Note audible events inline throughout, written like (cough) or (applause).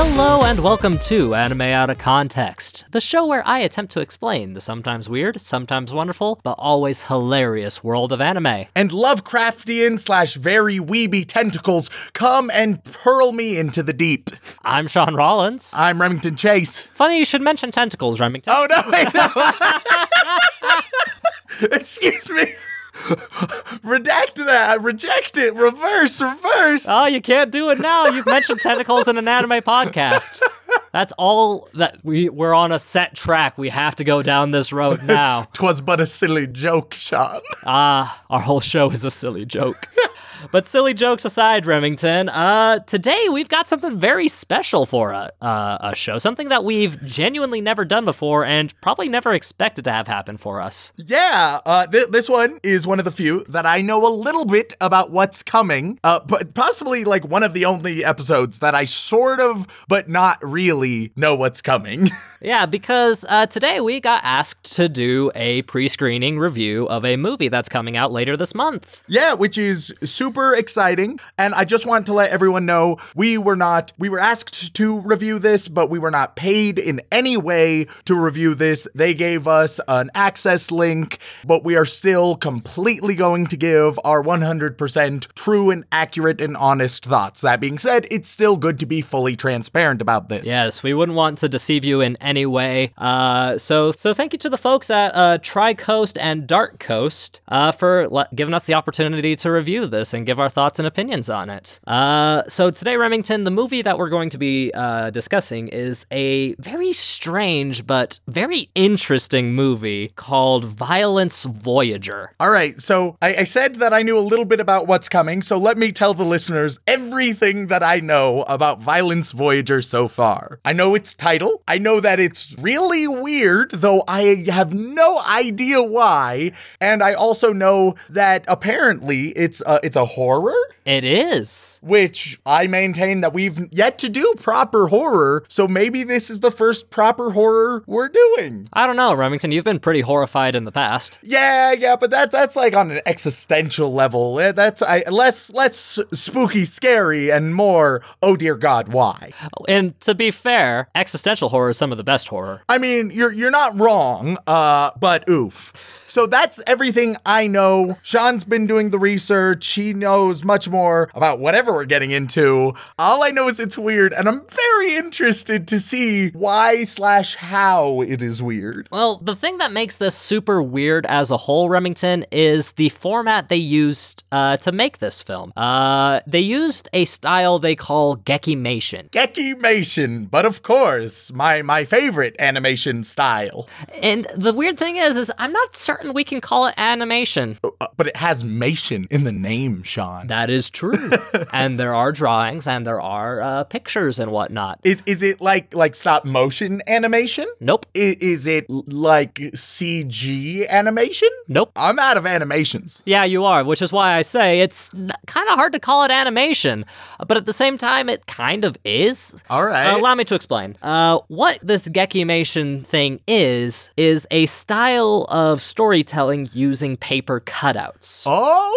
Hello and welcome to Anime Out of Context, the show where I attempt to explain the sometimes weird, sometimes wonderful, but always hilarious world of anime. and Lovecraftian slash very weeby tentacles come and hurl me into the deep. I'm Sean Rollins. I'm Remington Chase. Funny you should mention tentacles, Remington. Oh no, wait, no. (laughs) Excuse me. Redact that. Reject it. Reverse. Reverse. Oh, you can't do it now. You've mentioned tentacles in an anime podcast. That's all that we we're on a set track. We have to go down this road now. (laughs) Twas but a silly joke, Sean. Ah, our whole show is a silly joke. But silly jokes aside, Remington, uh, today we've got something very special for a, uh, a show. Something that we've genuinely never done before and probably never expected to have happen for us. Yeah, uh, th- this one is one of the few that I know a little bit about what's coming, uh, but possibly like one of the only episodes that I sort of, but not really know what's coming. (laughs) Yeah, because uh, today we got asked to do a pre screening review of a movie that's coming out later this month. Yeah, which is super exciting. And I just want to let everyone know we were not, we were asked to review this, but we were not paid in any way to review this. They gave us an access link, but we are still completely going to give our 100% true and accurate and honest thoughts. That being said, it's still good to be fully transparent about this. Yes, we wouldn't want to deceive you in any way. Uh, so, so thank you to the folks at uh, Tri-Coast and Dark Coast uh, for le- giving us the opportunity to review this and give our thoughts and opinions on it. Uh, so today, Remington, the movie that we're going to be uh, discussing is a very strange but very interesting movie called Violence Voyager. All right, so I, I said that I knew a little bit about what's coming, so let me tell the listeners everything that I know about Violence Voyager so far. I know its title, I know that it's really weird, though I have no idea why, and I also know that apparently it's a, it's a horror. It is. Which I maintain that we've yet to do proper horror, so maybe this is the first proper horror we're doing. I don't know, Remington. You've been pretty horrified in the past. Yeah, yeah, but that that's like on an existential level. Eh, That's I, less less spooky, scary, and more. Oh dear God, why? And to be fair, existential horror is some of the best horror. I mean, you're you're not wrong. Uh, but oof. So that's everything I know. Sean's been doing the research. He knows much more about whatever we're getting into. All I know is it's weird, and I'm very interested to see why slash how it is weird. Well, the thing that makes this super weird as a whole, Remington, is the format they used uh, to make this film. Uh, they used a style they call Gekimation. Gekimation, but of course, my my favorite animation style. And the weird thing is, is I'm not certain we can call it animation. Uh, but it has Mation in the name, Sean. That is true. (laughs) and there are drawings and there are uh, pictures and whatnot. Is is it like like stop motion animation? Nope. I- Is it like CG animation? Nope. I'm out of animations. Yeah, you are, which is why I say it's kind of hard to call it animation, but at the same time, it kind of is. All right. Uh, allow me to explain. Uh, what this Gekimation thing is, is a style of storytelling using paper cutouts.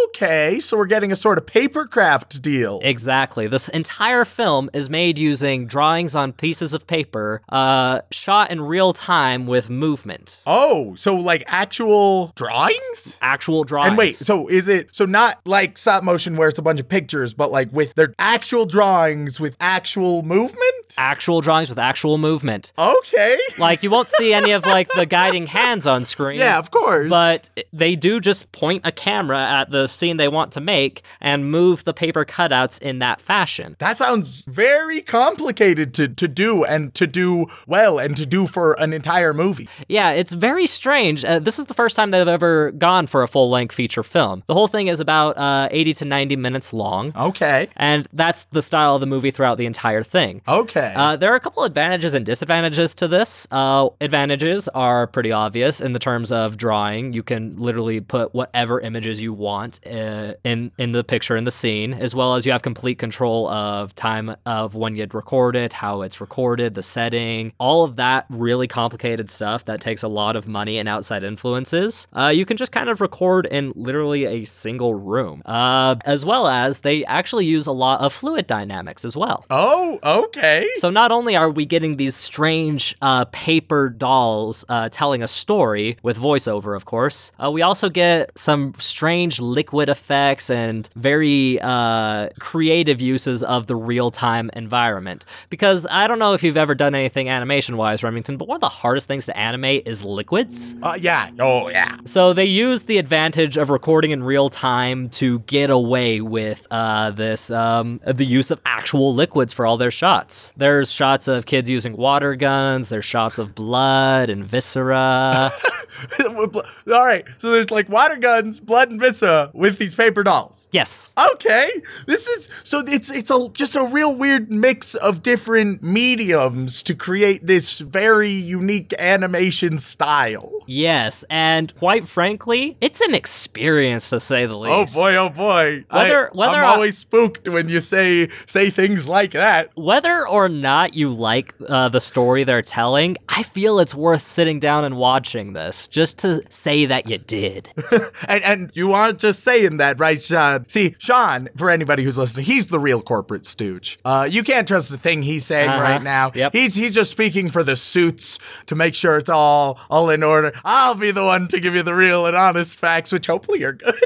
Okay, so we're getting a sort of paper craft deal. Exactly. This entire film is made using drawings on pieces of paper, uh, shot in real time with movement. Oh, so like actual drawings? Actual drawings. And wait, so is it so not like stop motion where it's a bunch of pictures, but like with their actual drawings with actual movement? Actual drawings with actual movement. Okay. (laughs) Like you won't see any of like the guiding hands on screen. Yeah, of course. But they do just point a camera at the scene they want to make and move the paper cutouts in that fashion. That sounds very complicated to, to do and to do well and to do for an entire movie. Yeah, it's very strange. Uh, this is the first time they've ever gone for a full length feature film. The whole thing is about uh, 80 to 90 minutes long. Okay. And that's the style of the movie throughout the entire thing. Okay. Okay. Uh, there are a couple of advantages and disadvantages to this. Uh, advantages are pretty obvious in the terms of drawing. You can literally put whatever images you want uh, in in the picture in the scene, as well as you have complete control of time of when you'd record it, how it's recorded, the setting, all of that really complicated stuff that takes a lot of money and outside influences. Uh, you can just kind of record in literally a single room, uh, as well as they actually use a lot of fluid dynamics as well. oh, okay. So not only are we getting these strange uh, paper dolls uh, telling a story with voiceover, of course, uh, we also get some strange liquid effects and very uh, creative uses of the real-time environment. Because I don't know if you've ever done anything animation-wise, Remington, but one of the hardest things to animate is liquids. Uh, yeah. Oh, yeah. So they use the advantage of recording in real time to get away with uh, this um, the use of actual liquids for all their shots. There's shots of kids using water guns. There's shots of blood and viscera. (laughs) All right. So there's like water guns, blood, and viscera with these paper dolls. yes. Okay, this is so it's it's a just a real weird mix of different mediums to create this very unique animation style. Yes, and quite frankly, it's an experience to say the oh, least. Oh boy, oh boy! Whether- I, whether I'm I- always spooked when you say say things like that. Whether or not you like uh, the story they're telling, I feel it's worth sitting down and watching this just to say that you did. (laughs) And and you aren't just saying that, right, Sean? See, Sean, for anybody who's listening, he's the real corporate stooge. Uh, you can't trust the thing he's saying Uh-huh. right now. Yep. He's he's just speaking for the suits to make sure it's all all in order. I'll be the one to give you the real and honest facts, which hopefully are good. (laughs)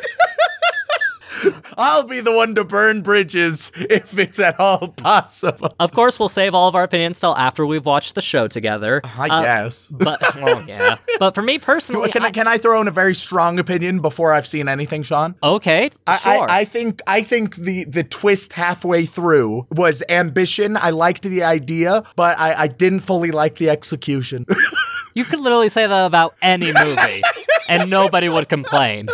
I'll be the one to burn bridges if it's at all possible. Of course, we'll save all of our opinions till after we've watched the show together. I Uh, guess. But (laughs) oh yeah. But for me personally, Can I, can I throw in a very strong opinion before I've seen anything, Sean? okay, I, sure. I, I think I think the the twist halfway through was ambition. I liked the idea, but I, I didn't fully like the execution. (laughs) you could literally say that about any movie, and nobody would complain.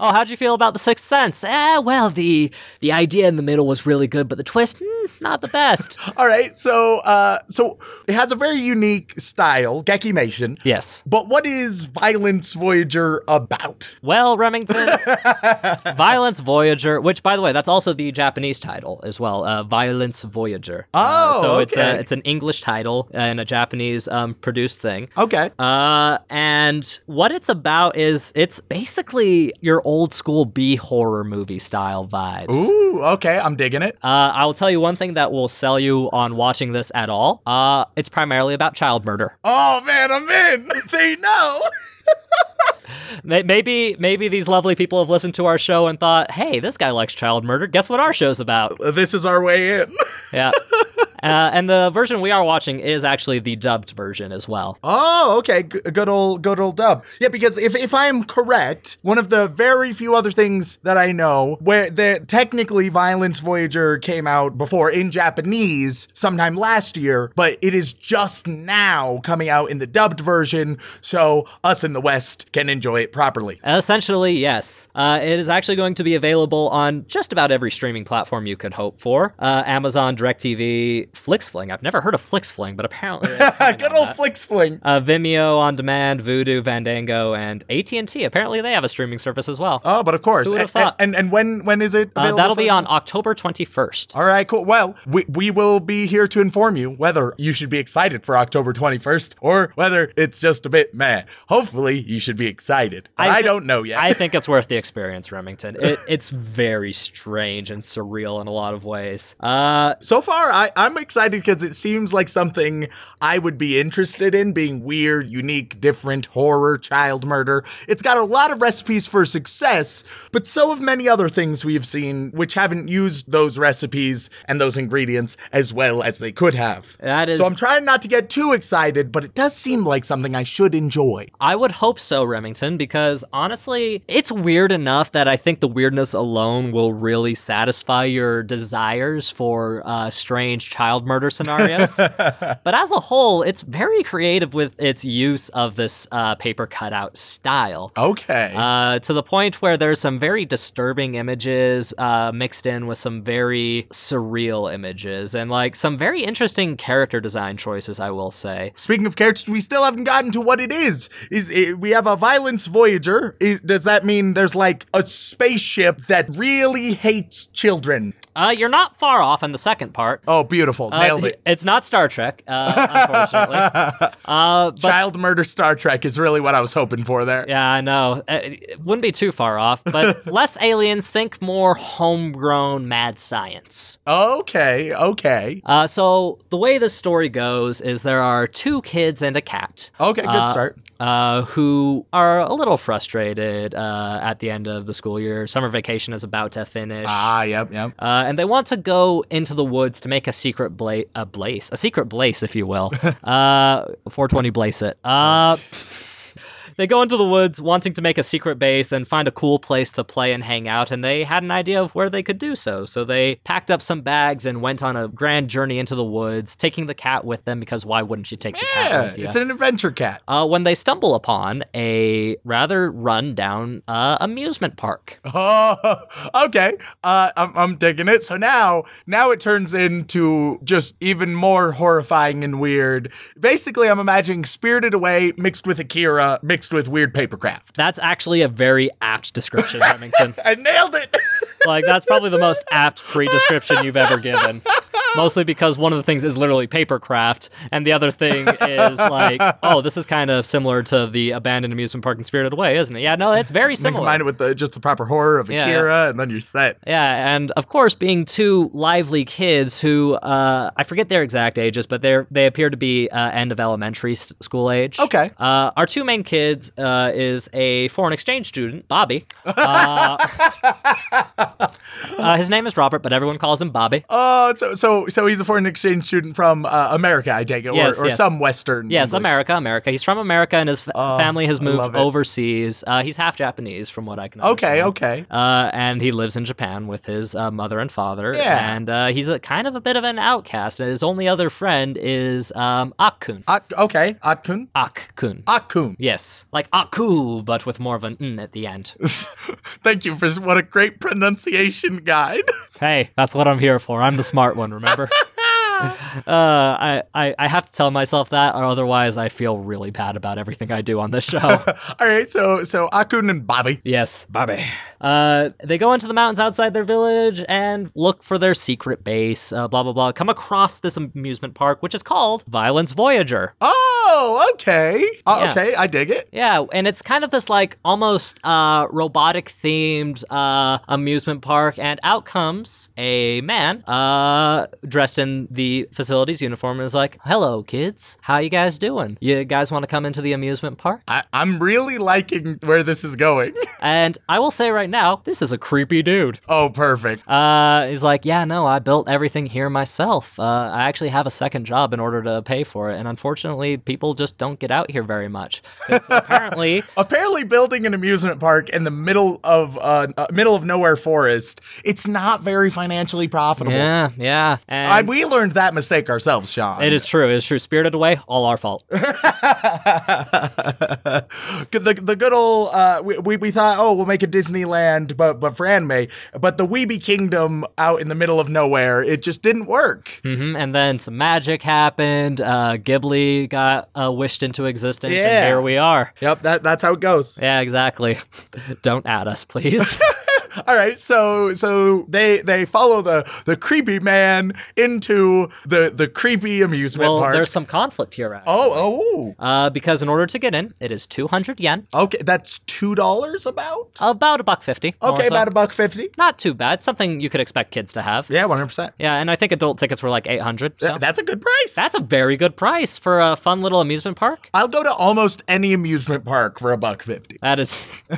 Oh, how'd you feel about The Sixth Sense? Eh, well, the the idea in the middle was really good, but the twist, mm, not the best. (laughs) All right, so uh, so it has a very unique style, Gekimation. Yes. But what is Violence Voyager about? Well, Remington, (laughs) Violence Voyager, which by the way, that's also the Japanese title as well, uh, Violence Voyager. Uh, Oh, so it's a, it's an English title and a Japanese um, produced thing. Okay. Uh, and what it's about is it's basically your old school B horror movie style vibes. Ooh, okay, I'm digging it. Uh, I will tell you one thing that will sell you on watching this at all. Uh, it's primarily about child murder. Oh man, I'm in. (laughs) they know. (laughs) Maybe maybe these lovely people have listened to our show and thought, "Hey, this guy likes child murder. Guess what our show's about?" this is our way in. Yeah. (laughs) Uh, and the version we are watching is actually the dubbed version as well. Oh, okay. G- good old, good old dub. Yeah, because if, if I'm correct, one of the very few other things that I know where the technically Violence Voyager came out before in Japanese sometime last year, but it is just now coming out in the dubbed version, so us in the West can enjoy it properly. Essentially, yes. Uh, it is actually going to be available on just about every streaming platform you could hope for. Uh, Amazon, DirecTV, FlixFling. I've never heard of FlixFling, but apparently, (laughs) good old that. Flix Fling. uh, Vimeo on demand, Vudu, Fandango, and AT&T. Apparently, they have a streaming service as well. Oh, but of course. Who would've and, thought? and and when when is it? Uh, that'll be on? October 21st. All right, cool. Well, we, we will be here to inform you whether you should be excited for October 21st or whether it's just a bit meh. Hopefully, you should be excited. But I, don't know yet. I think it's worth the (laughs) experience, Remington. It, it's very strange and surreal in a lot of ways. Uh, so far, I, I'm excited because it seems like something I would be interested in being weird, unique, different, horror, child murder. It's got a lot of recipes for success, but so have many other things we have seen which haven't used those recipes and those ingredients as well as they could have. That is- So I'm trying not to get too excited, but it does seem like something I should enjoy. I would hope so, Remington, because honestly, it's weird enough that I think the weirdness alone will really satisfy your desires for uh, strange child child murder scenarios. (laughs) but as a whole, it's very creative with its use of this uh, paper cutout style. Okay. Uh, to the point where there's some very disturbing images uh, mixed in with some very surreal images and like some very interesting character design choices, I will say. Speaking of characters, we still haven't gotten to what it is. Is it, we have a violence voyager? Is, does that mean there's like a spaceship that really hates children? Uh, you're not far off in the second part. Oh, beautiful! Uh, Nailed it. It's not Star Trek, uh, unfortunately. (laughs) uh, but Child murder Star Trek is really what I was hoping for there. Yeah, I know. Uh, It wouldn't be too far off, but (laughs) less aliens, think more homegrown mad science. Okay, okay, Uh, so, the way this story goes is there are two kids and a cat. okay. Good start. Uh, who are a little frustrated uh, at the end of the school year. Summer vacation is about to finish. Ah, yep, yep. Uh, and they want to go into the woods to make a secret bla- a blaze, a secret blaze, if you will. (laughs) uh, 420 blaze it. Uh, (laughs) they go into the woods wanting to make a secret base and find a cool place to play and hang out, and they had an idea of where they could do so. So they packed up some bags and went on a grand journey into the woods, taking the cat with them because why wouldn't you take the cat Yeah, with you? it's an adventure cat. uh, when they stumble upon a rather run-down uh, amusement park. (laughs) Oh, okay. Uh, I'm, I'm digging it. So now, now it turns into just even more horrifying and weird. Basically, I'm imagining Spirited Away mixed with Akira mixed with weird papercraft. That's actually a very apt description, (laughs) Remington. I nailed it. like that's probably the most apt pre-description you've ever given. (laughs) Mostly because one of the things is literally papercraft, and the other thing is like, (laughs) oh, this is kind of similar to the abandoned amusement park in Spirited Away, isn't it? Yeah, no, it's very similar. combine it with the, just the proper horror of Yeah, Akira, and then you're set. Yeah, and of course, being two lively kids who uh, I forget their exact ages, but they they appear to be uh, end of elementary s- school age. Okay. Uh, our two main kids uh, is a foreign exchange student, Bobby. (laughs) Uh, (laughs) uh, his name is Robert, but everyone calls him Bobby. Oh, so so so he's a foreign exchange student from uh, America, I take it, Yes, or, or yes. some Western. Yes, English. America, America. He's from America, and his f- family has moved overseas. Uh, he's half Japanese, from what I can Okay, understand. okay. Uh, and he lives in Japan with his uh, mother and father. Yeah. And uh, he's a kind of a bit of an outcast. And his only other friend is um, Akkun. Ak- okay, Atkun. Akkun. Akun. Yes, like Aku, but with more of an n at the end. (laughs) Thank you for what a great pronunciation guide. (laughs) hey, that's what I'm here for. I'm the smart one, remember? (laughs) uh, I, I, I have to tell myself that, or otherwise I feel really bad about everything I do on this show. (laughs) All right, so so Akun and Bobby. Yes, Bobby. Uh, they go into the mountains outside their village and look for their secret base, uh, blah, blah, blah. Come across this amusement park, which is called Violence Voyager. Oh, okay. Uh, Yeah. Okay, I dig it. Yeah, and it's kind of this like almost uh, robotic themed uh, amusement park, and out comes a man uh, dressed in the facility's uniform and is like, "Hello, kids. How you guys doing? You guys want to come into the amusement park?" I, I'm really liking where this is going. (laughs) And I will say right now, this is a creepy dude. oh, perfect. Uh, he's like, yeah, no, I built everything here myself. Uh, I actually have a second job in order to pay for it, and unfortunately, people just don't get out here very much. apparently, (laughs) Apparently, building an amusement park in the middle of uh, uh, middle of nowhere forest, it's not very financially profitable. yeah, yeah, and I, we learned that mistake ourselves, Sean. it is true. It is true. Spirited Away, all our fault. (laughs) the, the good old uh, we, we we thought oh we'll make a Disneyland but but for anime but the Weeby Kingdom out in the middle of nowhere it just didn't work. hmm And then some magic happened. Uh, Ghibli got uh, wished into existence, Yeah. and here we are. Yep, that that's how it goes. Yeah, exactly. (laughs) don't add us, please. (laughs) All right, so so they they follow the the creepy man into the the creepy amusement well, park. there's some conflict here. Actually. oh oh Uh, because in order to get in, it is 200 yen, okay, that's two dollars about. about a buck fifty. Okay, so. about a buck fifty. not too bad. Something you could expect kids to have. Yeah, one hundred percent. Yeah, and I think adult tickets were like 800. So That's a good price. that's a very good price for a fun little amusement park. I'll go to almost any amusement park for a buck fifty. That is, (laughs) (laughs)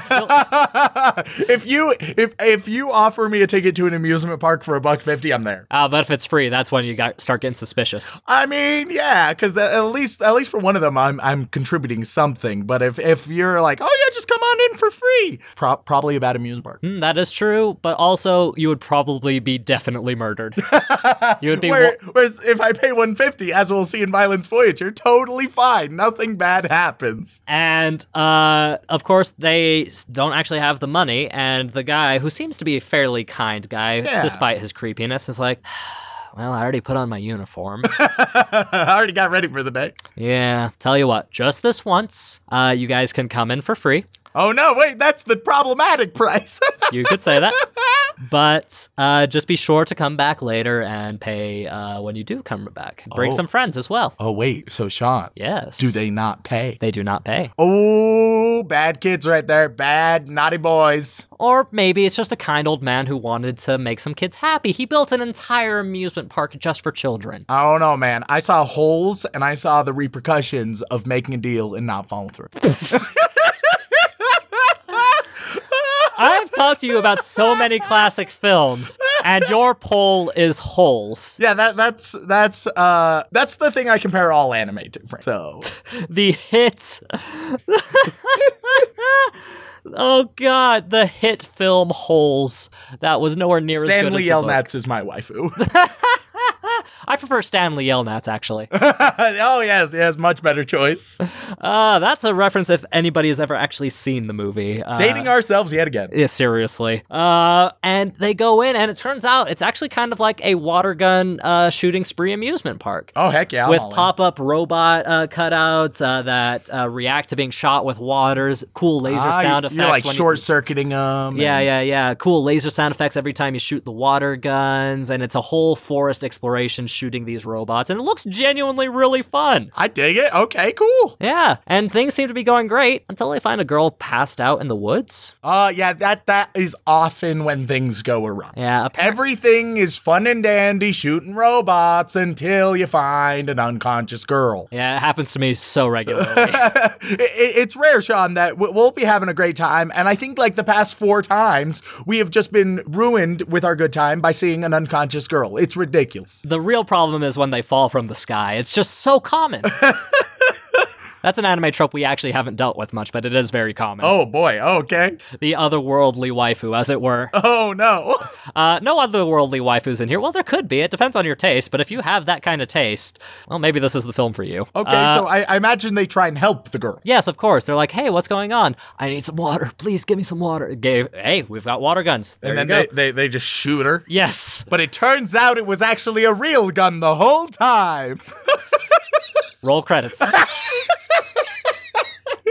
if you if if you offer me a ticket to an amusement park for a buck fifty, I'm there. Uh, but if it's free, that's when you got start getting suspicious. I mean, yeah, because at least at least for one of them, I'm I'm contributing something. But if if you're like, oh yeah, just come on in for free, pro- probably a bad amusement park. Mm, that is true, but also you would probably be definitely murdered. (laughs) you would be. Where, wa- whereas if I pay 150, as we'll see in Violence Voyager, totally fine. Nothing bad happens. and uh, of course, they don't actually have the money. And the guy, who seems to be a fairly kind guy, Yeah. despite his creepiness, is like, (sighs) "Well, I already put on my uniform. (laughs) I already got ready for the day. yeah, tell you what, just this once, uh, you guys can come in for free. Oh no, wait, that's the problematic price. (laughs) You could say that." (laughs) But uh, just be sure to come back later and pay uh, when you do come back. Bring Oh. some friends as well. oh wait, so Sean, Yes. do they not pay? They do not pay. Oh, bad kids right there. Bad, naughty boys. Or maybe it's just a kind old man who wanted to make some kids happy. He built an entire amusement park just for children. I don't know, man. I saw holes and I saw the repercussions of making a deal and not following through. (laughs) I've talked to you about so many classic films, and your poll is holes. yeah, that that's that's uh that's the thing I compare all anime to. Frank. So The hit. oh god, the hit film Holes. That was nowhere near as good Stanley as the book. Yelnats is my waifu. (laughs) I prefer Stanley Yelnats actually. (laughs) oh yes, yes, much better choice. Uh, that's a reference if anybody has ever actually seen the movie. Uh, Dating ourselves yet again. Yeah, seriously. Uh, and they go in, and it turns out it's actually kind of like a water gun uh, shooting spree amusement park. Oh heck yeah! I'm with pop-up robot uh, cutouts uh, that uh, react to being shot with waters, cool laser Ah, sound effects. You're like short circuiting them. yeah, yeah, yeah. Cool laser sound effects every time you shoot the water guns, and it's a whole forest exploration shooting these robots, and it looks genuinely really fun. I dig it. Okay, cool. Yeah, and things seem to be going great until they find a girl passed out in the woods. Uh yeah, that that is often when things go awry. Yeah, appa- Everything is fun and dandy shooting robots until you find an unconscious girl. yeah, it happens to me so regularly. (laughs) it, it- it's rare, Sean, that we- we'll be having a great time. And I think like the past four times, we have just been ruined with our good time by seeing an unconscious girl. It's ridiculous. The real problem is when they fall from the sky. It's just so common. (laughs) That's an anime trope we actually haven't dealt with much, but it is very common. Oh boy, okay. The otherworldly waifu, as it were. (laughs) Oh no. (laughs) Uh, no otherworldly waifus in here. Well, there could be. It depends on your taste, but if you have that kind of taste, well, maybe this is the film for you. Okay, Uh, so I, I imagine they try and help the girl. Yes, of course. They're like, hey, what's going on? I need some water. Please give me some water. Gave, hey, we've got water guns. There and then they, they, they just shoot her. yes. But it turns out it was actually a real gun the whole time. (laughs) Roll credits.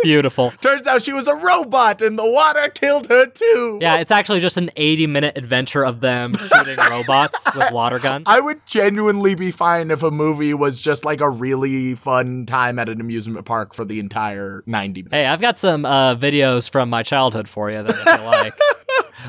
Beautiful. (laughs) turns out she was a robot and the water killed her too. Yeah, it's actually just an 80 minute adventure of them (laughs) shooting robots with water guns. I would genuinely be fine if a movie was just like a really fun time at an amusement park for the entire 90 minutes. Hey, I've got some uh, videos from my childhood for you that you like. (laughs)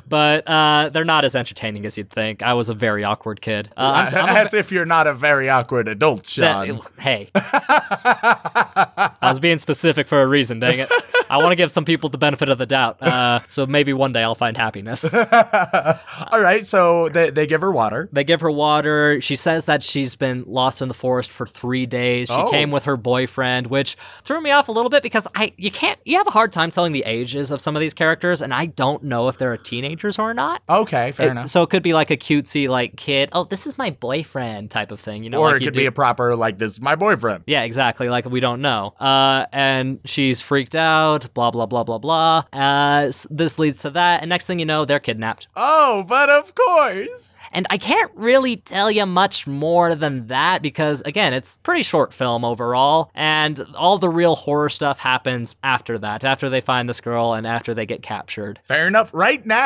But uh, they're not as entertaining as you'd think. I was a very awkward kid. Uh, I'm, I'm a As if you're not a very awkward adult, Sean. That- hey. I was being specific for a reason, dang it. I want to give some people the benefit of the doubt. Uh, so maybe one day I'll find happiness. (laughs) All right, so they, they give her water. They give her water. She says that she's been lost in the forest for three days. She Oh. came with her boyfriend, which threw me off a little bit because I you can't you have a hard time telling the ages of some of these characters, and I don't know if they're teenagers or not. Okay, fair It- enough. So it could be like a cutesy like kid. Oh, this is my boyfriend type of thing, you know. or like it could do- be a proper, like, this is my boyfriend. Yeah, exactly. Like we don't know. Uh, and she's freaked out. Blah blah blah blah blah. Uh, s- this leads to that, and next thing you know, they're kidnapped. Oh, but of course. And I can't really tell you much more than that because again, it's pretty short film overall, and all the real horror stuff happens after that. After they find this girl and after they get captured. Fair enough. Right now,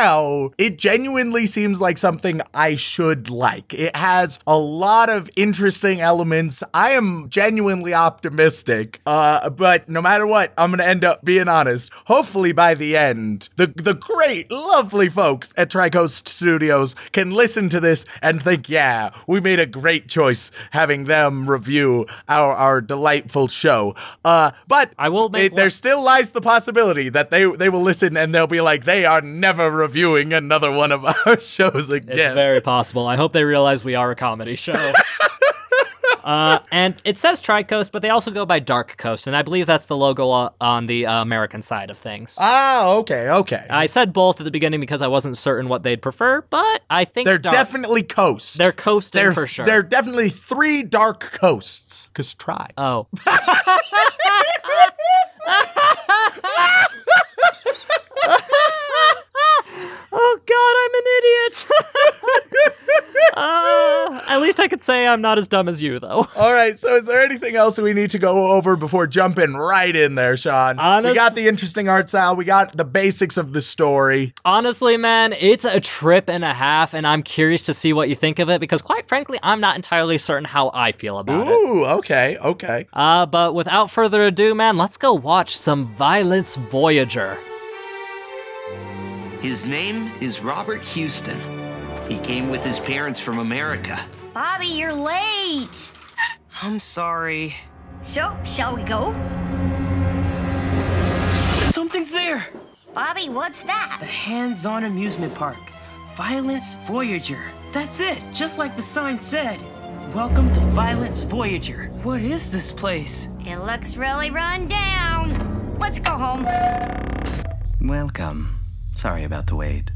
it genuinely seems like something I should like. It has a lot of interesting elements. I am genuinely optimistic. Uh, but no matter what, I'm gonna end up being honest. Hopefully, by the end, the the great, lovely folks at Tricoast Studios can listen to this and think, yeah, we made a great choice having them review our our delightful show. Uh, but I will make it, there still lies the possibility that they they will listen and they'll be like, they are never reviewing another one of our (laughs) shows again. It's very possible. I hope they realize we are a comedy show. (laughs) uh, and it says Tri-Coast, but they also go by Dark Coast, and I believe that's the logo on the uh, American side of things. ah, okay, okay. I said both at the beginning because I wasn't certain what they'd prefer, but I think they're dark- definitely coast. they're coasting They're for sure. They're definitely three dark coasts. Cause try. oh (laughs) God, I'm an idiot. uh, at least I could say I'm not as dumb as you, though. (laughs) All right. So, is there anything else we need to go over before jumping right in there, Sean? we got the interesting art style. We got the basics of the story. Honestly, man, it's a trip and a half, and I'm curious to see what you think of it because, quite frankly, I'm not entirely certain how I feel about it. Ooh. Okay. Okay. Uh, but without further ado, man, let's go watch some Violence Voyager. His name is Robert Houston. He came with his parents from America. Bobby, you're late. I'm sorry. So, shall we go? Something's there. Bobby, what's that? The hands-on amusement park. Violence Voyager. That's it, just like the sign said. Welcome to Violence Voyager. What is this place? It looks really run down. Let's go home. Welcome. Sorry about the wait.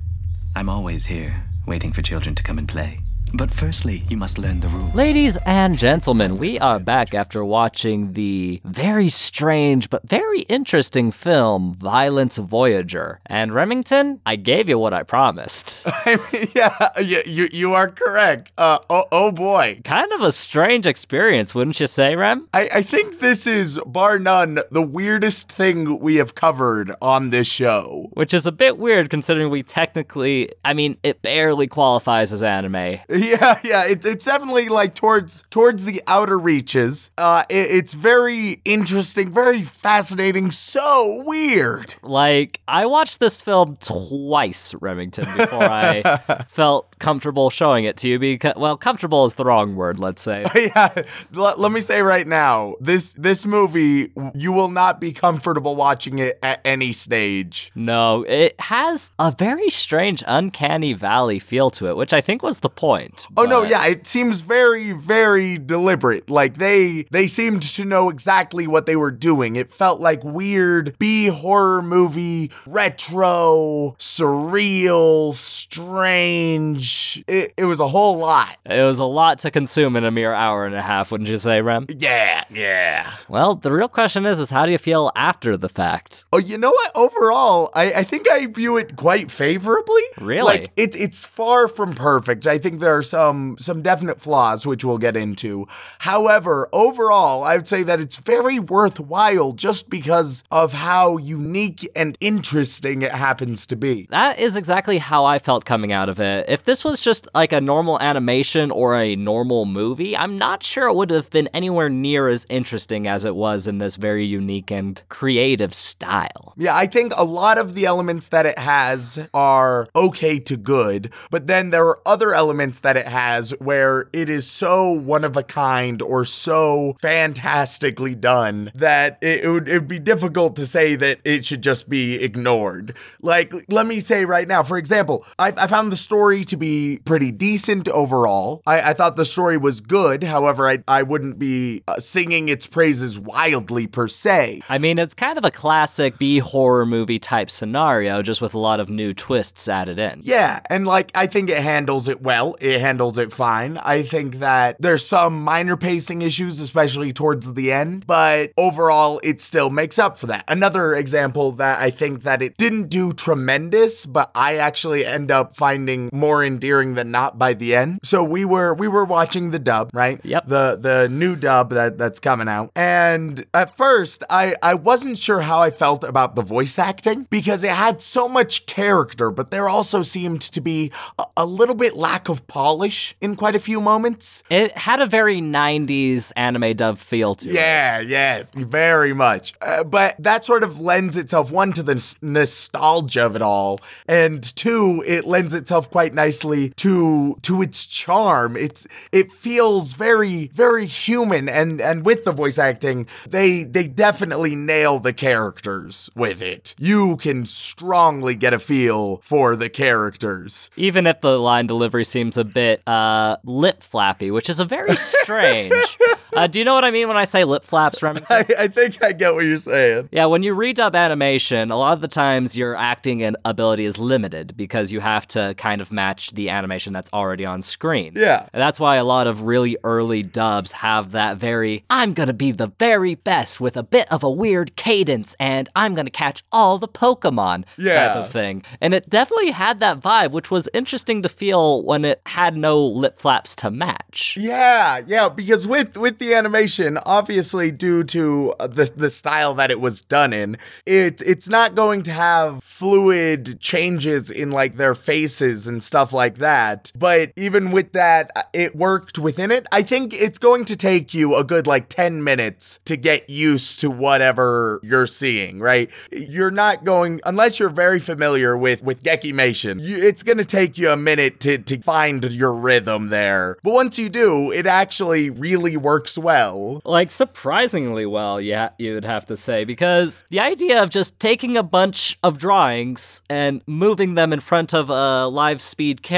I'm always here, waiting for children to come and play. But firstly, you must learn the rules. Ladies and gentlemen, we are back after watching the very strange but very interesting film Violence Voyager. And Remington, I gave you what I promised. (laughs) I mean, yeah, yeah, you you are correct. Uh, oh, oh boy. kind of a strange experience, wouldn't you say, Rem? I, I think this is, bar none, the weirdest thing we have covered on this show. Which is a bit weird considering we technically, I mean, it barely qualifies as anime. Yeah, yeah, it, it's definitely like towards towards the outer reaches. Uh, it, it's very interesting, very fascinating, so weird. Like, I watched this film twice, Remington, before I (laughs) felt comfortable showing it to you because, well, comfortable is the wrong word, let's say. (laughs) yeah, let, let me say right now, this this movie, you will not be comfortable watching it at any stage. No, it has a very strange, uncanny valley feel to it, which I think was the point. Oh no, yeah, it seems very, very deliberate. Like they they seemed to know exactly what they were doing. It felt like weird B horror movie, retro, surreal, strange. It, it was a whole lot. It was a lot to consume in a mere hour and a half, wouldn't you say, Rem? Yeah, yeah. Well, the real question is, is how do you feel after the fact? Oh, you know what? Overall, I, I think I view it quite favorably. Really? Like it, it's far from perfect. I think there are some some definite flaws which we'll get into. However, overall, I would say that it's very worthwhile just because of how unique and interesting it happens to be. That is exactly how I felt coming out of it. If this was just like a normal animation or a normal movie, I'm not sure it would have been anywhere near as interesting as it was in this very unique and creative style. Yeah, I think a lot of the elements that it has are okay to good, but then there are other elements that it has where it is so one of a kind or so fantastically done that it, it would it'd be difficult to say that it should just be ignored. Like, let me say right now, for example, I, I found the story to be pretty decent overall. I, I thought the story was good. However, I, I wouldn't be uh, singing its praises wildly per se. I mean, it's kind of a classic B horror movie type scenario, just with a lot of new twists added in. Yeah, and like I think it handles it well. It handles it fine. I think that there's some minor pacing issues, especially towards the end, but overall it still makes up for that. Another example that I think that it didn't do tremendous, but I actually end up finding more endearing than not by the end. So we were we were watching the dub, right? Yep. The the new dub that that's coming out. And at first, I I wasn't sure how I felt about the voice acting because it had so much character, but there also seemed to be a, a little bit lack of polish in quite a few moments. It had a very 90s anime dub feel to it. Yeah, yes, very much. Uh, but that sort of lends itself, one, to the n- nostalgia of it all, and two, it lends itself quite nicely to to its charm. It's it feels very very human and and with the voice acting, they they definitely nail the characters with it. You can strongly get a feel for the characters. Even if the line delivery seems a bit uh, lip flappy, which is a very (laughs) strange. uh, do you know what I mean when I say lip flaps, Remington? I, I think I get what you're saying. Yeah, when you redub animation, a lot of the times your acting and ability is limited because you have to kind of match the animation that's already on screen. Yeah. And that's why a lot of really early dubs have that very, I'm gonna be the very best with a bit of a weird cadence and I'm gonna catch all the Pokemon Yeah. type of thing. And it definitely had that vibe, which was interesting to feel when it had no lip flaps to match. Yeah, yeah, because with with the animation, obviously due to uh, the the style that it was done in, it it's not going to have fluid changes in like their faces and stuff like that. But even with that, it worked within it. I think it's going to take you a good like 10 minutes to get used to whatever you're seeing, right? You're not going unless you're very familiar with with Gekimation. You, it's going to take you a minute to to find your rhythm there. But once you do, it actually really works well. like surprisingly well yeah you'd have to say because the idea of just taking a bunch of drawings and moving them in front of a live speed camera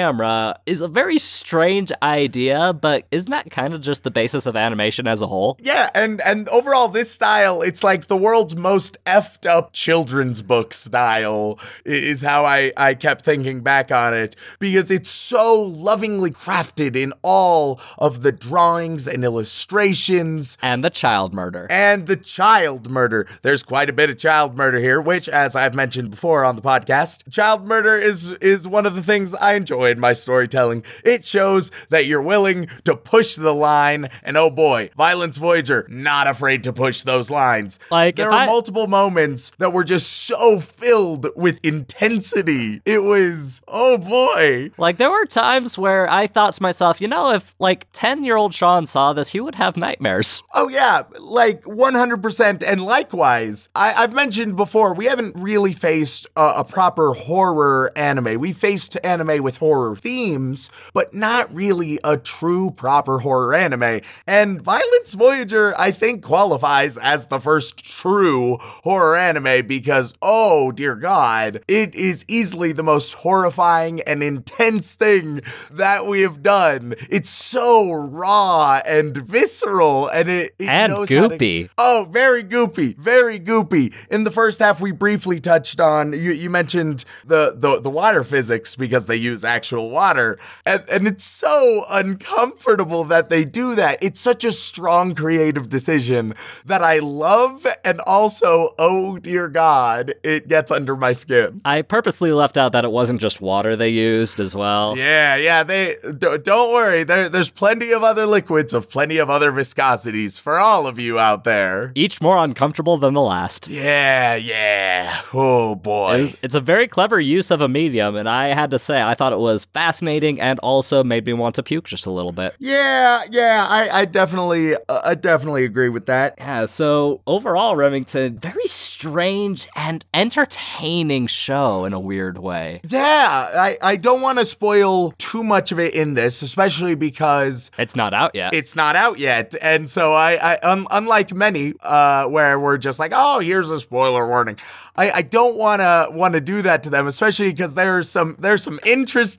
is a very strange idea but isn't that kind of just the basis of animation as a whole? Yeah, and and overall this style, it's like the world's most effed up children's book style is how I I kept thinking back on it because it's so lovingly crafted in all of the drawings and illustrations. And the child murder. And the child murder. There's quite a bit of child murder here, which, as I've mentioned before on the podcast, child murder is is one of the things I enjoy in my storytelling. It shows that you're willing to push the line, and oh boy, Violence Voyager not afraid to push those lines. Like, there were I- multiple moments that were just so filled with intensity. It was oh boy. like there were times where i thought to myself you know if like 10 year old sean saw this he would have nightmares Oh yeah, like 100%. And likewise, I, I've mentioned before, we haven't really faced a, a proper horror anime. We faced anime with horror themes, but not really a true proper horror anime. And Violence Voyager, I think, qualifies as the first true horror anime because, oh dear God, it is easily the most horrifying and intense thing that we have done. It's so raw and visceral, and it, it And knows how to- goopy. oh, very goopy, very goopy. In the first half, we briefly touched on you. You mentioned the the, the water physics because they use actual water, and and it's so uncomfortable that they do that. It's such a strong creative decision that I love, and also, oh dear God, it gets under my skin. i purposely left out that it wasn't just water they used as well Yeah, yeah. They don't worry. There, there's plenty of other liquids of plenty of other viscosities for all of you out there. each more uncomfortable than the last Yeah, yeah. Oh boy. It's, it's a very clever use of a medium, and I had to say, I thought it was fascinating and also made me want to puke just a little bit. yeah, yeah. I, I definitely, uh, I definitely agree with that. Yeah, so overall, Remington, very strange and entertaining show in a weird way. Yeah, I, I don't want to spoil too much of it in this, especially because It's not out yet. it's not out yet, and so I, I un, unlike many, uh, where we're just like, oh, here's a spoiler warning. I, I don't want to want to do that to them, especially because there's some there's some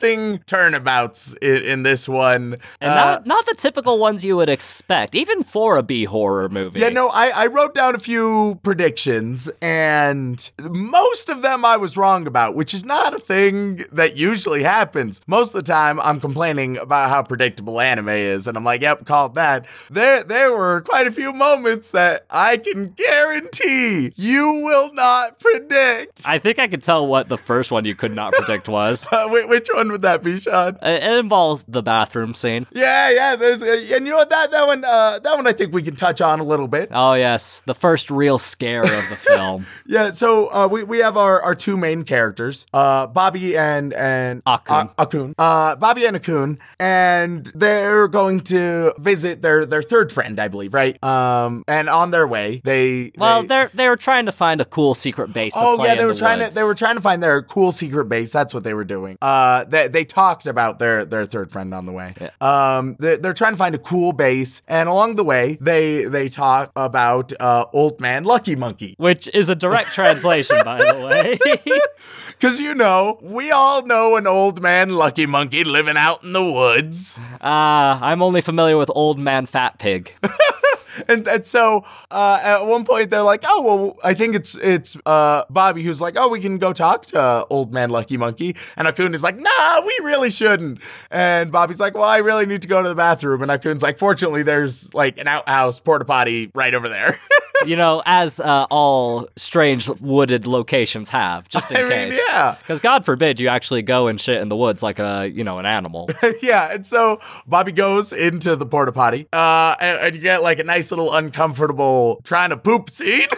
interesting turnabouts in, in this one. and Uh, not, not the typical ones you would expect, even for a B horror movie. Yeah, no, I, I wrote down a few predictions, and most of them I was wrong about, which is not a thing that usually happens. Most of the time, I'm complaining about how predictable anime is, and I'm like, yep, called that. There, there were quite a few moments that I can guarantee you will not predict. I think I could tell what the first one you could not predict was. (laughs) Uh, which one would that be, Sean? It it involves the bathroom scene. Yeah, yeah. There's, uh, and you know what? That that one, uh, that one, I think we can touch on a little bit. Oh, yes, the first real scare of the (laughs) film. Yeah, so uh, we, we have our, our two main characters, uh, Bobby and and Akun. Uh, Akun. Uh, Bobby and Akun, and they're going to visit their their third friend, I believe, right? Um, and on their way, they Well, they, they're they were trying to find a cool secret base. Oh yeah, they the were trying woods. to they were trying to find their cool secret base. That's what they were doing. Uh, they, they talked about their their third friend on the way. Um, they, they're trying to find a cool base, and along the way, they they talk about uh, old man Lucky Monkey. which is a direct translation, by the way. (laughs) Cause you know, we all know an old man Lucky Monkey living out in the woods. Ah, I'm only familiar with Old Man Fat Pig. (laughs) (laughs) And, and so uh, at one point they're like, oh well, I think it's it's uh, Bobby who's like, oh, we can go talk to old man Lucky Monkey, and Akun is like, nah, we really shouldn't. And Bobby's like, well, I really need to go to the bathroom, and Akun's like, fortunately, there's like an outhouse porta potty right over there. (laughs) you know, as uh, all strange wooded locations have, just in I mean, case. yeah. Because God forbid you actually go and shit in the woods like a, you know, an animal. (laughs) yeah, and so Bobby goes into the porta potty, uh, and, and you get like a nice little uncomfortable trying to poop scene. (laughs)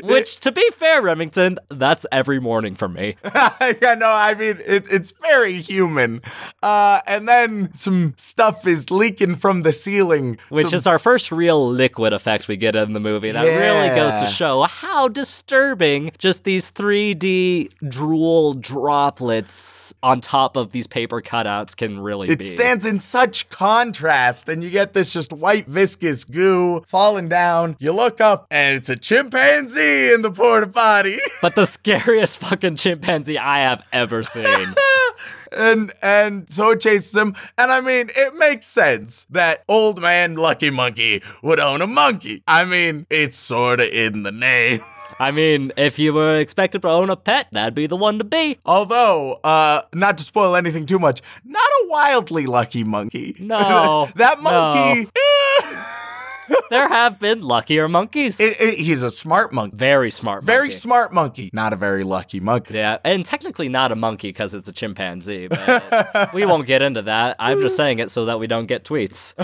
(laughs) Which, to be fair, Remington, that's every morning for me. (laughs) yeah, no, I mean it, it's very human. Uh, and then some stuff is leaking from the ceiling, Which Some- is our first real liquid effects we get in the movie. That really goes to show how disturbing just these 3D drool droplets on top of these paper cutouts can really it be. stands in such contrast, and you get this just white viscous goo falling down. You look up, and it's a chimpanzee in the porta potty. (laughs) but the scariest fucking chimpanzee I have ever seen. (laughs) and and so it chases him. And I mean, it makes sense that old man Lucky Monkey would own a monkey. I mean, it's sorta in the name. (laughs) I mean, if you were expected to own a pet, that'd be the one to be. Although, uh, not to spoil anything too much, not a wildly lucky monkey. No, that monkey, There have been luckier monkeys. eh, eh, he's a smart monkey. very smart. Very monkey. smart monkey. Not a very lucky monkey. Yeah, and technically not a monkey because it's a chimpanzee, but we won't get into that. I'm just saying it so that we don't get tweets.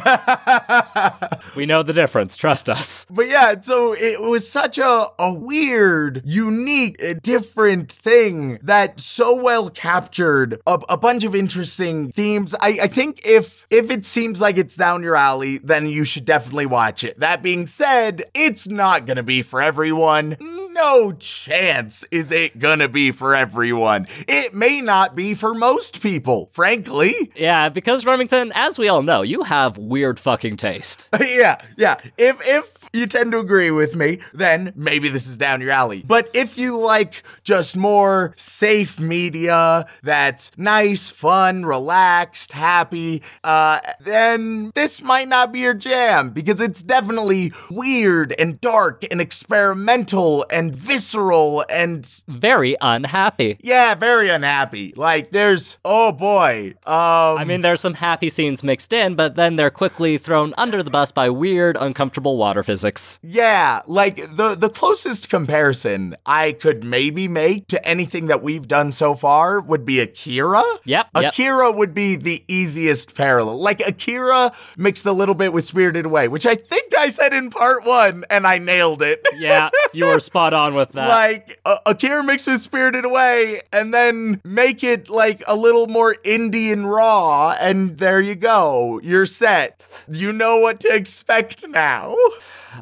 (laughs) we know the difference, trust us. But yeah, so it was such a, a weird, unique, uh, different thing that so well captured a, a bunch of interesting themes. I, I think if if it seems like it's down your alley, then you should definitely watch it. That being said, it's not gonna be for everyone. No chance is it gonna be for everyone. It may not be for most people, frankly. Yeah, because Remington, as we all know, you have weird fucking taste. (laughs) yeah, yeah. If if you tend to agree with me, then maybe this is down your alley. But if you like just more safe media that's nice, fun, relaxed, happy, uh, then this might not be your jam because it's definitely weird and dark and experimental and visceral and Very unhappy. yeah, very unhappy. Like there's oh boy. Um I mean, there's some happy scenes mixed in, but then they're quickly thrown under the bus by weird, uncomfortable water physics. Yeah, like the the closest comparison I could maybe make to anything that we've done so far would be Akira. Yep, yep. Akira would be the easiest parallel. Like Akira mixed a little bit with Spirited Away, which I think I said in part 1 and I nailed it. (laughs) Yeah, you were spot on with that. Like uh, Akira mixed with Spirited Away, and then make it like a little more Indian raw, and there you go. You're set. You know what to expect now.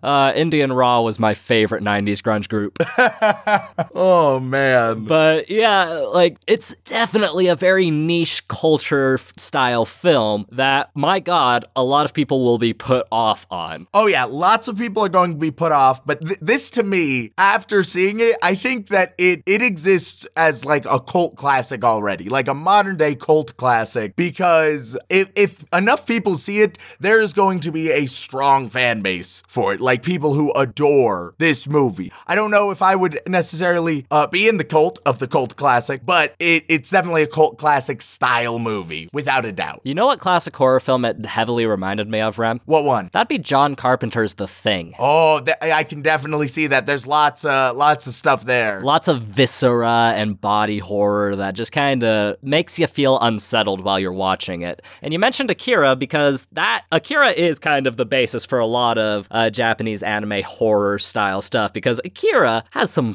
Uh, Indian Raw was my favorite 90s grunge group. (laughs) Oh man. But yeah, like it's definitely a very niche culture style film that, my God, a lot of people will be put off on. Oh yeah, lots of people are going to be put off, but th- this to me, after seeing it, I think that it it exists as like a cult classic already, like a modern day cult classic because if if enough people see it, there is going to be a strong fan base for it, like people who adore this movie. I don't know if I would necessarily uh, be in the cult of the cult classic, but it, it's definitely a cult classic style movie, without a doubt. You know what classic horror film it heavily reminded me of, Rem? What one? That'd be John Carpenter's The Thing. Oh, th- I can definitely see that. There's lots, uh, lots of stuff there. Lots of viscera and body horror that just kind of makes you feel unsettled while you're watching it. And you mentioned Akira because that Akira is kind of the basis for a lot of uh, Japanese anime horror style stuff because Akira has some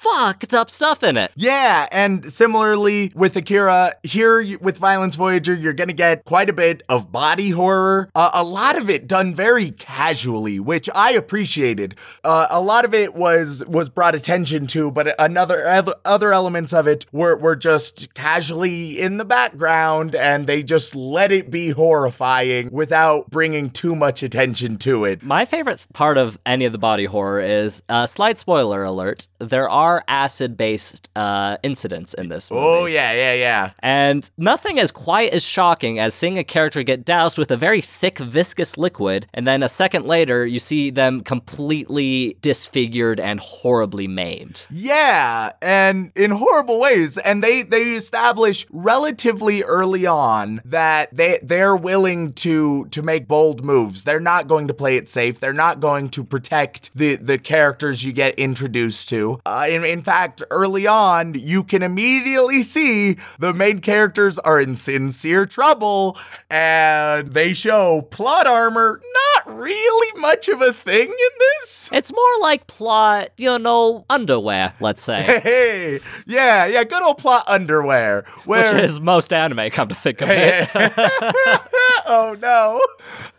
fucked up stuff in it. Yeah, and similarly with Akira, here with Violence Voyager, you're gonna get quite a bit of body horror. Uh, a lot of it done very casually, which I appreciated. Uh, a lot of it was was brought attention to, but another other, elements of it were were just casually in the background, and they just let it be horrifying without bringing too much attention to it. My favorite part of any of the body horror is uh, slight spoiler alert. There are acid based uh, incidents in this movie. Oh yeah, yeah, yeah. And nothing is quite as shocking as seeing a character get doused with a very thick, viscous liquid, and then a second later, you see them completely disfigured and horribly maimed. Yeah, and in horrible ways. And they they establish relatively early on that they they're willing to to make bold moves. They're not going to play it safe. They're not going to protect the the characters you get introduced to. Uh, in, in fact, early on, you can immediately see the main characters are in sincere trouble, and they show plot armor. Not really much of a thing in this. It's more like plot, you know, underwear, let's say. (laughs) Hey, yeah, yeah, good old plot underwear. Where Which is most anime, come to think of it. (laughs) (laughs) oh no.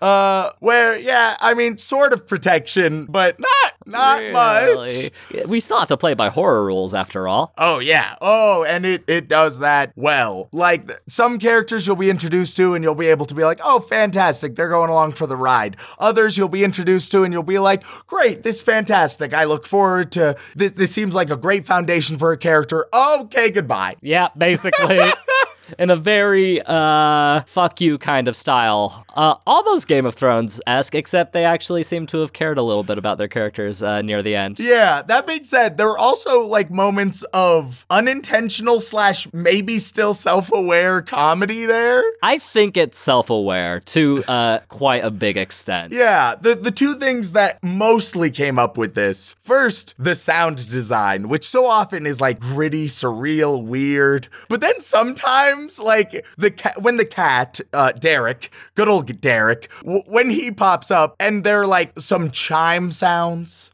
Uh where yeah, I mean sort of protection, but not not much. We still have to play by horror rules after all. Oh yeah. Oh, and it it does that well. Like some characters you'll be introduced to and you'll be able to be like, "Oh, fantastic. They're going along for the ride." Others you'll be introduced to and you'll be like, "Great, this is fantastic. I look forward to this this seems like a great foundation for a character." Okay, goodbye. Yeah, basically. (laughs) In a very uh fuck you kind of style. Uh almost Game of Thrones esque, except they actually seem to have cared a little bit about their characters uh, near the end. Yeah, that being said, there were also like moments of unintentional slash maybe still self-aware comedy there. I think it's self aware to uh quite a big extent. Yeah, the the two things that mostly came up with this. First, the sound design, which so often is like gritty, surreal, weird. But then sometimes like the cat when the cat, uh Derek, good old Derek, w- when he pops up and they're like some chime sounds.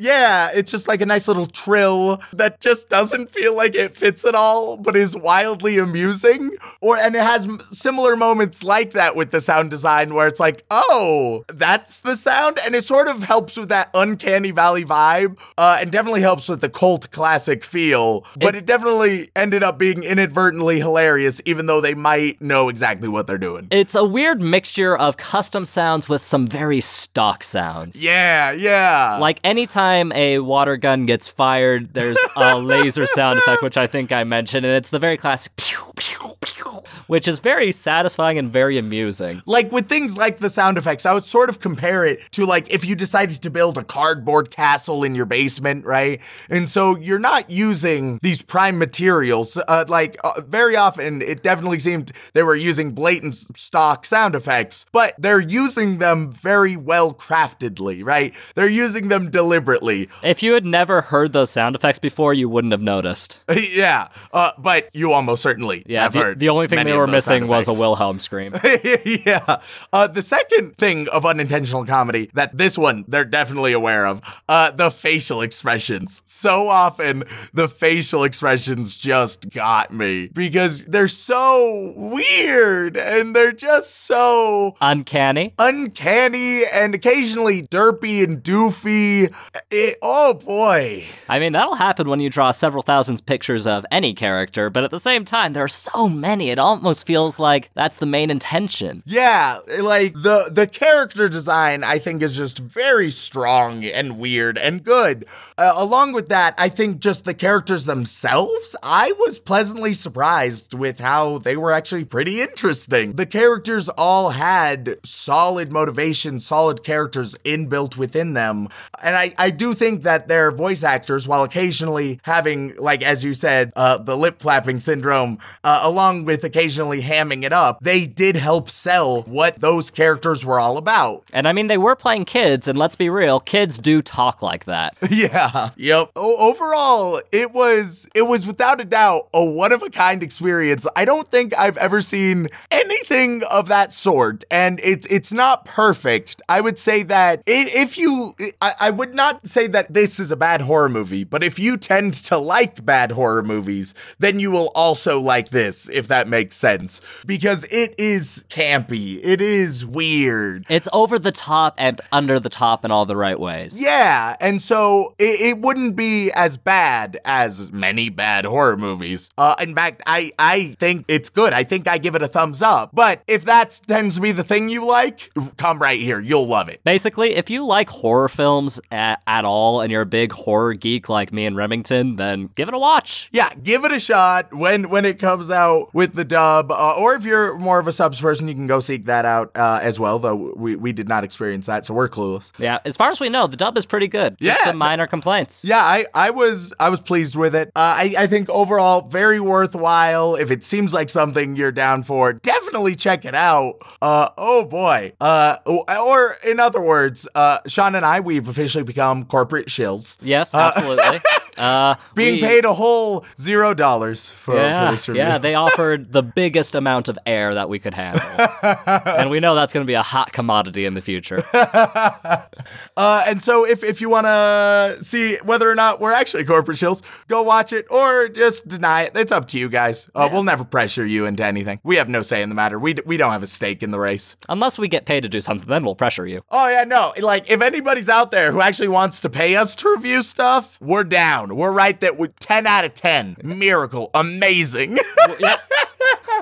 Yeah, it's just like a nice little trill that just doesn't feel like it fits at all, but is wildly amusing. Or and it has similar moments like that with the sound design where it's like, oh, that's the sound, and it sort of helps with that uncanny valley vibe, uh, and definitely helps with the cult classic feel. But it, definitely ended up being inadvertently hilarious, even though they might know exactly what they're doing. It's a weird mixture of custom sounds with some very stock sounds. yeah, yeah. Like anytime a water gun gets fired, there's a (laughs) laser sound effect, which I think I mentioned, and it's the very classic pew, pew, (laughs) pew, which is very satisfying and very amusing. like with things like the sound effects, I would sort of compare it to like if you decided to build a cardboard castle in your basement, right? And so you're not using these prime materials. Uh, like uh, very often, it definitely seemed they were using blatant stock sound effects, but they're using them very well craftedly, right? They're using them deliberately. If you had never heard those sound effects before, you wouldn't have noticed. (laughs) yeah, uh, but you almost certainly Yeah, the, the only thing they were missing was a. Wilhelm scream. (laughs) yeah. Uh, the second thing of unintentional comedy that this one they're definitely aware of, uh, the facial expressions. So often the facial expressions just got me because they're so weird and they're just so Uncanny. uncanny and occasionally derpy and doofy. It- oh boy. I mean, that'll happen when you draw several thousand pictures of any character, but at the same time, there are so many, it almost feels like that's the main intention. Yeah, like the the character design I think is just very strong and weird and good. Uh, along with that, I think just the characters themselves, I was pleasantly surprised with how they were actually pretty interesting. The characters all had solid motivation, solid characters inbuilt within them. And I I do think that their voice actors while occasionally having like as you said, uh the lip flapping syndrome uh, along with occasionally hamming it up, they did help sell what those characters were all about. And I mean, they were playing kids, and let's be real, kids do talk like that. (laughs) Yeah. Yep. O- overall, it was it was without a doubt a one of a kind experience. I don't think I've ever seen anything of that sort, and it's it's not perfect. I would say that if you, I, I would not say that this is a bad horror movie, but if you tend to like bad horror movies, then you will also like this, if that makes sense, because it is campy. It is weird. It's over the top and under the top in all the right ways. Yeah, and so it, it wouldn't be as bad as many bad horror movies. Uh, in fact, I I think it's good. I think I give it a thumbs up. But if that tends to be the thing you like, come right here. You'll love it. Basically, if you like horror films at, at all and you're a big horror geek like me and Remington, then give it a watch. Yeah, give it a shot when when it comes out with the dub. Uh, or if you're more of a subs person, you can go seek that out uh, as well. Though we we did not experience that, so we're clueless. Yeah, as far as we know, the dub is pretty good. Just Yeah. some minor complaints. Yeah, I, I was I was pleased with it. Uh, I I think overall very worthwhile. If it seems like something you're down for, definitely check it out. Uh oh boy. Uh or in other words, uh Sean and I we've officially become corporate shills, Yes, absolutely. (laughs) uh, being we- paid a whole zero dollars for, Yeah, for this review. yeah, they offered the biggest amount of air that we could handle. (laughs) and we know that's going to be a hot commodity in the future. (laughs) Uh, and so if, if you want to see whether or not we're actually corporate shills, go watch it or just deny it. It's up to you guys. Uh, We'll never pressure you into anything. We have no say in the matter. We, d- we don't have a stake in the race. Unless we get paid to do something, then we'll pressure you. Oh yeah, no. Like if anybody's out there who actually wants to pay us to review stuff, we're down. We're right that with 10 out of 10. Miracle. Amazing.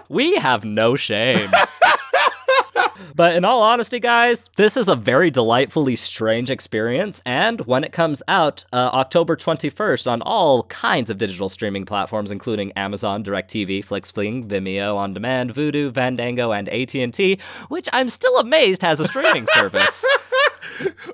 We have no shame. But in all honesty, guys, this is a very delightfully strange experience. And when it comes out uh, October 21st on all kinds of digital streaming platforms, including Amazon, DirecTV, FlixFling, Vimeo On Demand, Vudu, Fandango, and AT&T, which I'm still amazed has a streaming service.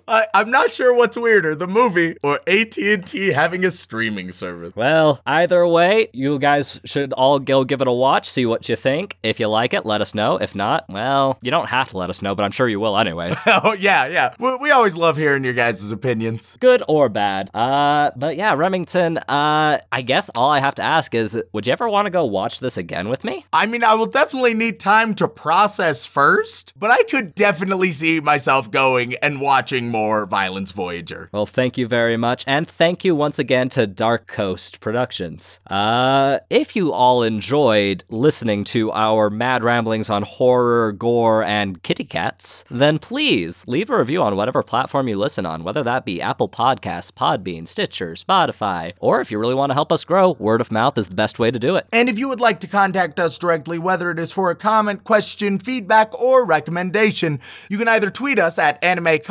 I, I'm not sure what's weirder, the movie or AT&T having a streaming service. Well, either way, you guys should all go give it a watch, see what you think. If you like it, let us know. If not, well, you don't have to let us know, but I'm sure you will anyways. (laughs) Oh yeah, yeah. We, we always love hearing your guys' opinions. Good or bad. Uh, but yeah, Remington, uh, I guess all I have to ask is, would you ever want to go watch this again with me? I mean, I will definitely need time to process first, but I could definitely see myself going and watching more Violence Voyager. Well, thank you very much, and thank you once again to Dark Coast Productions. Uh, if you all enjoyed listening to our mad ramblings on horror, gore, and kitty cats, then please leave a review on whatever platform you listen on, whether that be Apple Podcasts, Podbean, Stitcher, Spotify, or if you really want to help us grow, word of mouth is the best way to do it. And if you would like to contact us directly, whether it is for a comment, question, feedback, or recommendation, you can either tweet us at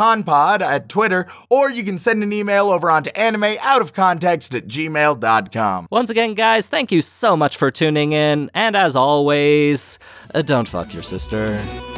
AnimeConPod at Twitter, or you can send an email over onto animeoutofcontext at gmail.com. Once again, guys, thank you so much for tuning in, and as always, uh, don't fuck your sister.